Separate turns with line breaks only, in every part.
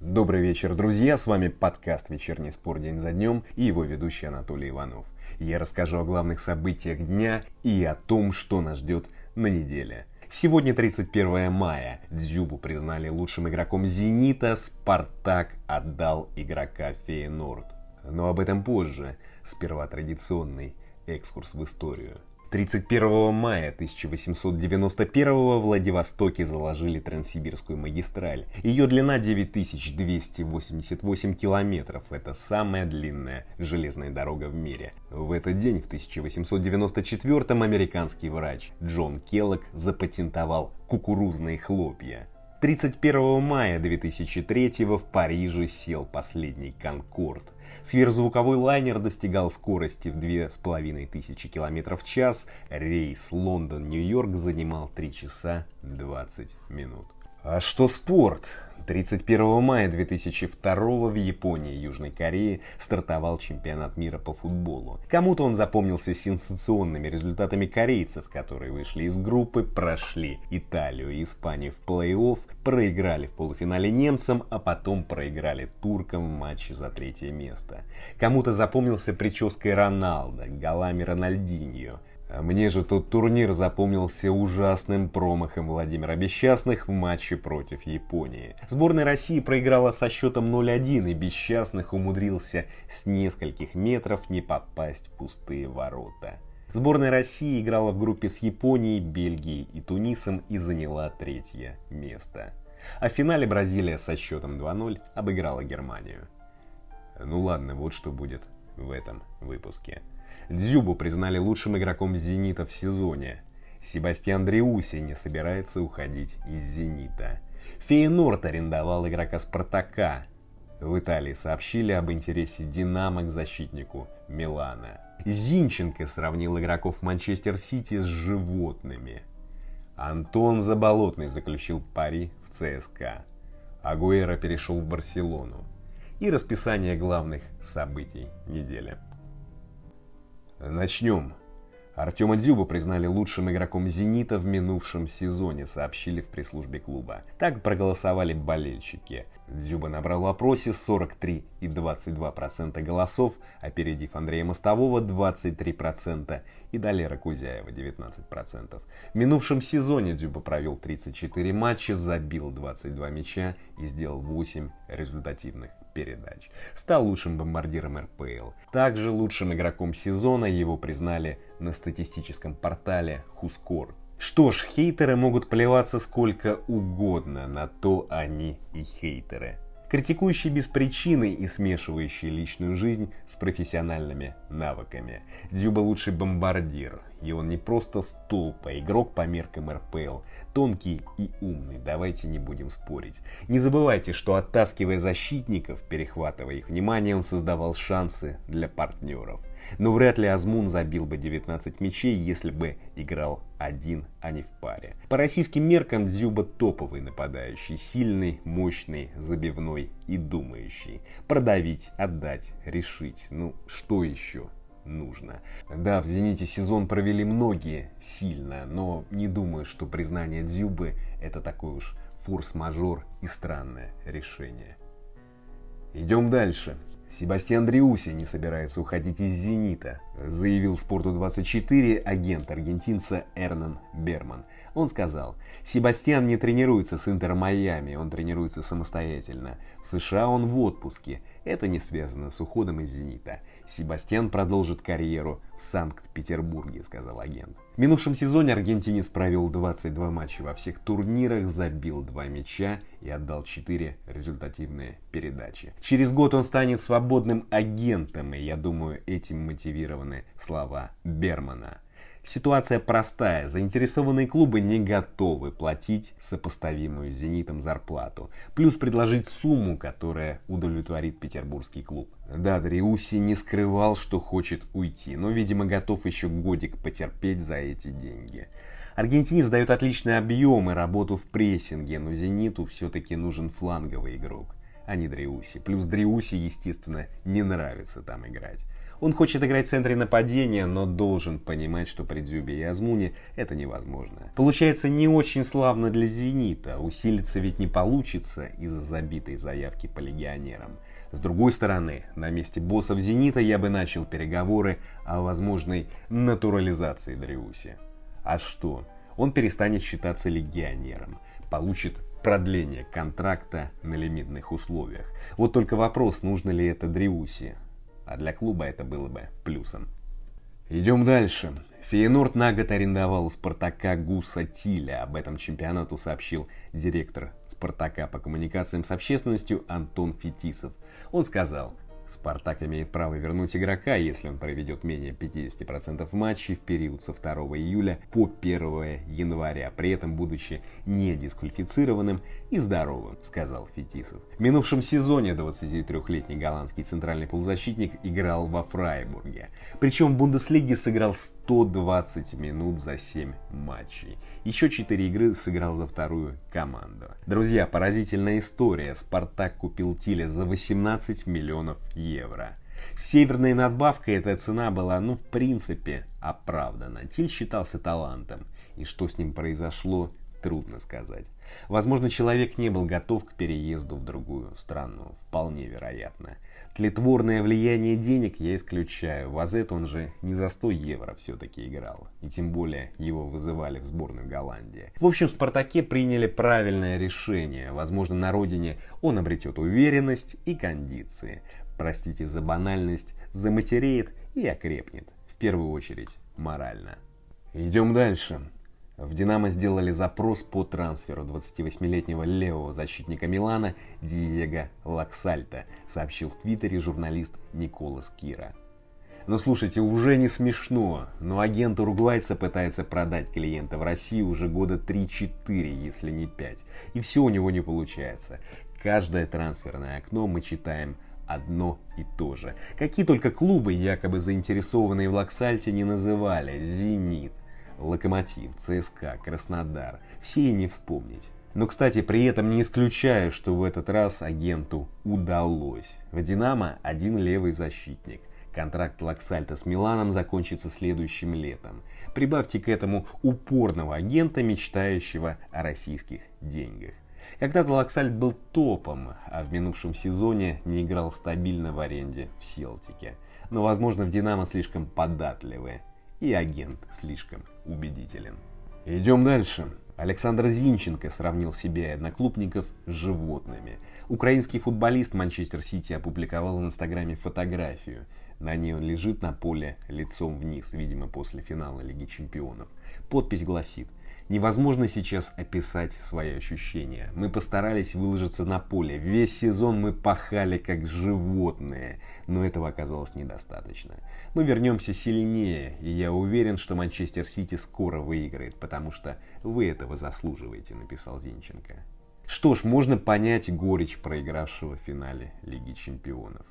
Добрый вечер, друзья! С вами подкаст «Вечерний спор день за днем» и его ведущий Анатолий Иванов. Я расскажу о главных событиях дня и о том, что нас ждет на неделе. Сегодня 31 мая. Дзюбу признали лучшим игроком «Зенита», «Спартак» отдал игрока «Фейнорд». Но об этом позже. Сперва традиционный экскурс в историю – 31 мая 1891 в Владивостоке заложили Транссибирскую магистраль. Ее длина 9288 километров. Это самая длинная железная дорога в мире. В этот день, в 1894 американский врач Джон Келлок запатентовал кукурузные хлопья. 31 мая 2003 в Париже сел последний «Конкорд». Сверхзвуковой лайнер достигал скорости в 2500 км в час. Рейс Лондон-Нью-Йорк занимал 3 часа 20 минут. А что спорт? 31 мая 2002 в Японии и Южной Корее стартовал чемпионат мира по футболу. Кому-то он запомнился сенсационными результатами корейцев, которые вышли из группы, прошли Италию и Испанию в плей-офф, проиграли в полуфинале немцам, а потом проиграли туркам в матче за третье место. Кому-то запомнился прической Роналда, голами Рональдиньо, мне же тот турнир запомнился ужасным промахом Владимира Бесчастных в матче против Японии. Сборная России проиграла со счетом 0-1 и Бесчастных умудрился с нескольких метров не попасть в пустые ворота. Сборная России играла в группе с Японией, Бельгией и Тунисом и заняла третье место. А в финале Бразилия со счетом 2-0 обыграла Германию. Ну ладно, вот что будет в этом выпуске. Дзюбу признали лучшим игроком «Зенита» в сезоне. Себастьян Дриуси не собирается уходить из «Зенита». Фейнорд арендовал игрока «Спартака». В Италии сообщили об интересе «Динамо» к защитнику Милана. Зинченко сравнил игроков Манчестер Сити с животными. Антон Заболотный заключил пари в ЦСКА. Агуэра перешел в Барселону. И расписание главных событий недели. Начнем. Артема Дзюбу признали лучшим игроком «Зенита» в минувшем сезоне, сообщили в пресс-службе клуба. Так проголосовали болельщики. Дзюба набрал в опросе 43,22% голосов, опередив Андрея Мостового 23% и Далера Кузяева 19%. В минувшем сезоне Дзюба провел 34 матча, забил 22 мяча и сделал 8 результативных передач. Стал лучшим бомбардиром РПЛ. Также лучшим игроком сезона его признали на статистическом портале Хускор. Что ж, хейтеры могут плеваться сколько угодно, на то они и хейтеры критикующий без причины и смешивающий личную жизнь с профессиональными навыками. Дзюба лучший бомбардир, и он не просто столб, а игрок по меркам РПЛ. Тонкий и умный, давайте не будем спорить. Не забывайте, что оттаскивая защитников, перехватывая их внимание, он создавал шансы для партнеров. Но вряд ли Азмун забил бы 19 мячей, если бы играл один, а не в паре. По российским меркам Дзюба топовый нападающий, сильный, мощный, забивной и думающий. Продавить, отдать, решить. Ну, что еще? нужно. Да, в «Зените» сезон провели многие сильно, но не думаю, что признание Дзюбы это такой уж форс-мажор и странное решение. Идем дальше. Себастьян Дриуси не собирается уходить из «Зенита», заявил «Спорту-24» агент аргентинца Эрнан Берман. Он сказал, Себастьян не тренируется с Интер Майами, он тренируется самостоятельно. В США он в отпуске. Это не связано с уходом из «Зенита». Себастьян продолжит карьеру в Санкт-Петербурге, сказал агент. В минувшем сезоне аргентинец провел 22 матча во всех турнирах, забил 2 мяча и отдал 4 результативные передачи. Через год он станет свободным агентом, и я думаю, этим мотивированы слова Бермана. Ситуация простая. Заинтересованные клубы не готовы платить сопоставимую «Зенитом» зарплату. Плюс предложить сумму, которая удовлетворит петербургский клуб. Да, Дриуси не скрывал, что хочет уйти, но, видимо, готов еще годик потерпеть за эти деньги. Аргентинец дает отличный объем и работу в прессинге, но «Зениту» все-таки нужен фланговый игрок, а не Дриуси. Плюс Дриуси, естественно, не нравится там играть. Он хочет играть в центре нападения, но должен понимать, что при Дзюбе и Азмуне это невозможно. Получается не очень славно для «Зенита». Усилиться ведь не получится из-за забитой заявки по легионерам. С другой стороны, на месте боссов «Зенита» я бы начал переговоры о возможной натурализации Дриуси. А что? Он перестанет считаться легионером, получит продление контракта на лимитных условиях. Вот только вопрос, нужно ли это Дриуси. А для клуба это было бы плюсом. Идем дальше. Фейнорд на год арендовал у Спартака Гуса Тиля. Об этом чемпионату сообщил директор Спартака по коммуникациям с общественностью Антон Фетисов. Он сказал, Спартак имеет право вернуть игрока, если он проведет менее 50% матчей в период со 2 июля по 1 января, при этом будучи не дисквалифицированным и здоровым, сказал Фетисов. В минувшем сезоне 23-летний голландский центральный полузащитник играл во Фрайбурге. Причем в Бундеслиге сыграл 120 минут за 7 матчей. Еще 4 игры сыграл за вторую команду. Друзья, поразительная история. Спартак купил Тиля за 18 миллионов евро. Северной надбавкой эта цена была, ну, в принципе, оправдана. Тиль считался талантом. И что с ним произошло, трудно сказать. Возможно, человек не был готов к переезду в другую страну. Вполне вероятно. Тлетворное влияние денег я исключаю. Вазет он же не за 100 евро все-таки играл. И тем более его вызывали в сборную Голландии. В общем, в «Спартаке» приняли правильное решение. Возможно, на родине он обретет уверенность и кондиции простите за банальность, заматереет и окрепнет, в первую очередь морально. Идем дальше. В «Динамо» сделали запрос по трансферу 28-летнего левого защитника Милана Диего Лаксальта, сообщил в Твиттере журналист Николас Кира. Ну слушайте, уже не смешно, но агент уругвайца пытается продать клиента в России уже года 3-4, если не 5. И все у него не получается. Каждое трансферное окно мы читаем одно и то же. Какие только клубы, якобы заинтересованные в Лаксальте, не называли. «Зенит», «Локомотив», «ЦСКА», «Краснодар». Все и не вспомнить. Но, кстати, при этом не исключаю, что в этот раз агенту удалось. В «Динамо» один левый защитник. Контракт Лаксальта с Миланом закончится следующим летом. Прибавьте к этому упорного агента, мечтающего о российских деньгах. Когда-то Лаксальт был топом, а в минувшем сезоне не играл стабильно в аренде в Селтике. Но, возможно, в Динамо слишком податливые, и агент слишком убедителен. Идем дальше. Александр Зинченко сравнил себя и одноклубников с животными. Украинский футболист Манчестер Сити опубликовал в Инстаграме фотографию. На ней он лежит на поле лицом вниз, видимо, после финала Лиги Чемпионов. Подпись гласит Невозможно сейчас описать свои ощущения. Мы постарались выложиться на поле. Весь сезон мы пахали как животные, но этого оказалось недостаточно. Мы вернемся сильнее, и я уверен, что Манчестер Сити скоро выиграет, потому что вы этого заслуживаете, написал Зинченко. Что ж, можно понять горечь проигравшего в финале Лиги Чемпионов.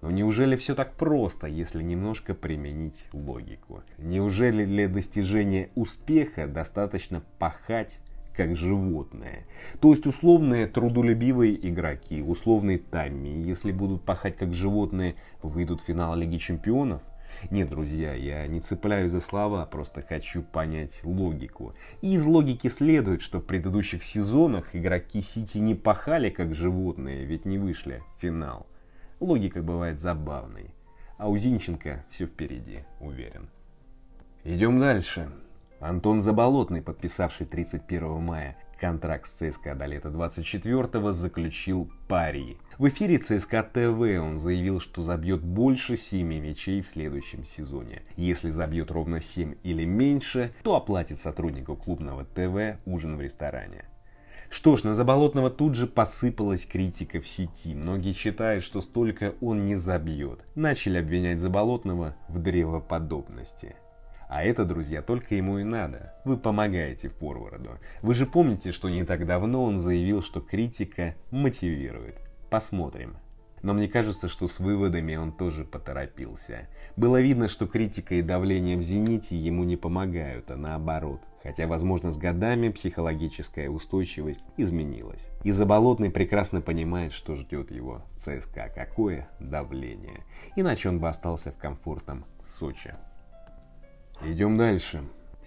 Но неужели все так просто, если немножко применить логику? Неужели для достижения успеха достаточно пахать как животное? То есть условные трудолюбивые игроки, условные Тамми, если будут пахать как животные, выйдут в финал Лиги Чемпионов? Нет, друзья, я не цепляю за слова, просто хочу понять логику. И из логики следует, что в предыдущих сезонах игроки Сити не пахали как животные, ведь не вышли в финал. Логика бывает забавной. А у Зинченко все впереди, уверен. Идем дальше. Антон Заболотный, подписавший 31 мая контракт с ЦСКА до лета 24-го, заключил пари. В эфире ЦСКА ТВ он заявил, что забьет больше 7 мячей в следующем сезоне. Если забьет ровно 7 или меньше, то оплатит сотруднику клубного ТВ ужин в ресторане. Что ж, на Заболотного тут же посыпалась критика в сети. Многие считают, что столько он не забьет. Начали обвинять Заболотного в древоподобности. А это, друзья, только ему и надо. Вы помогаете форварду. Вы же помните, что не так давно он заявил, что критика мотивирует. Посмотрим, Но мне кажется, что с выводами он тоже поторопился. Было видно, что критика и давление в «Зените» ему не помогают, а наоборот. Хотя, возможно, с годами психологическая устойчивость изменилась. И Заболотный прекрасно понимает, что ждет его в ЦСКА. Какое давление. Иначе он бы остался в комфортном Сочи. Идем дальше.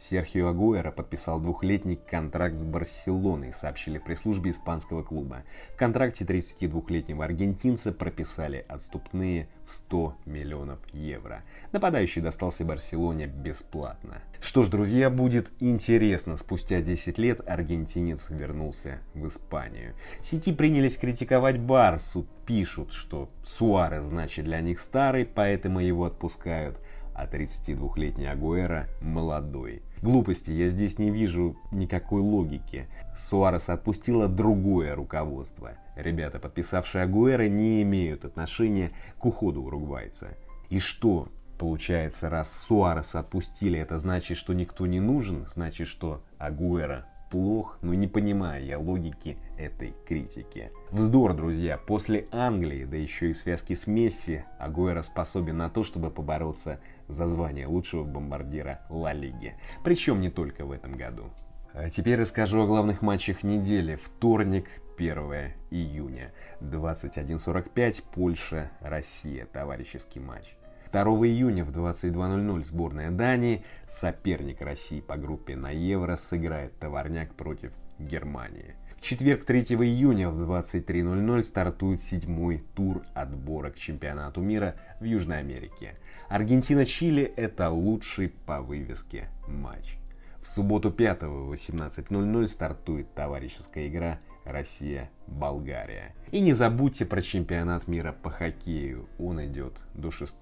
Серхио Агуэра подписал двухлетний контракт с Барселоной, сообщили в пресс-службе испанского клуба. В контракте 32-летнего аргентинца прописали отступные в 100 миллионов евро. Нападающий достался Барселоне бесплатно. Что ж, друзья, будет интересно. Спустя 10 лет аргентинец вернулся в Испанию. Сети принялись критиковать Барсу, пишут, что Суарес значит для них старый, поэтому его отпускают а 32-летний Агуэра молодой. Глупости, я здесь не вижу никакой логики. Суарес отпустила другое руководство. Ребята, подписавшие Агуэра, не имеют отношения к уходу уругвайца. И что, получается, раз Суареса отпустили, это значит, что никто не нужен? Значит, что Агуэра плох, но не понимаю я логики этой критики. Вздор, друзья, после Англии, да еще и связки с Месси, Агуэро способен на то, чтобы побороться за звание лучшего бомбардира Ла Лиги. Причем не только в этом году. А теперь расскажу о главных матчах недели. Вторник, 1 июня, 21.45, Польша, Россия, товарищеский матч. 2 июня в 22.00 сборная Дании, соперник России по группе на Евро, сыграет товарняк против Германии. В четверг 3 июня в 23.00 стартует седьмой тур отбора к чемпионату мира в Южной Америке. Аргентина-Чили – это лучший по вывеске матч. В субботу 5 в 18.00 стартует товарищеская игра Россия-Болгария. И не забудьте про чемпионат мира по хоккею. Он идет до 6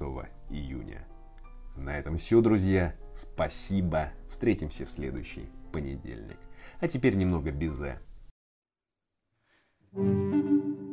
июня. На этом все, друзья. Спасибо. Встретимся в следующий понедельник. А теперь немного безе. Música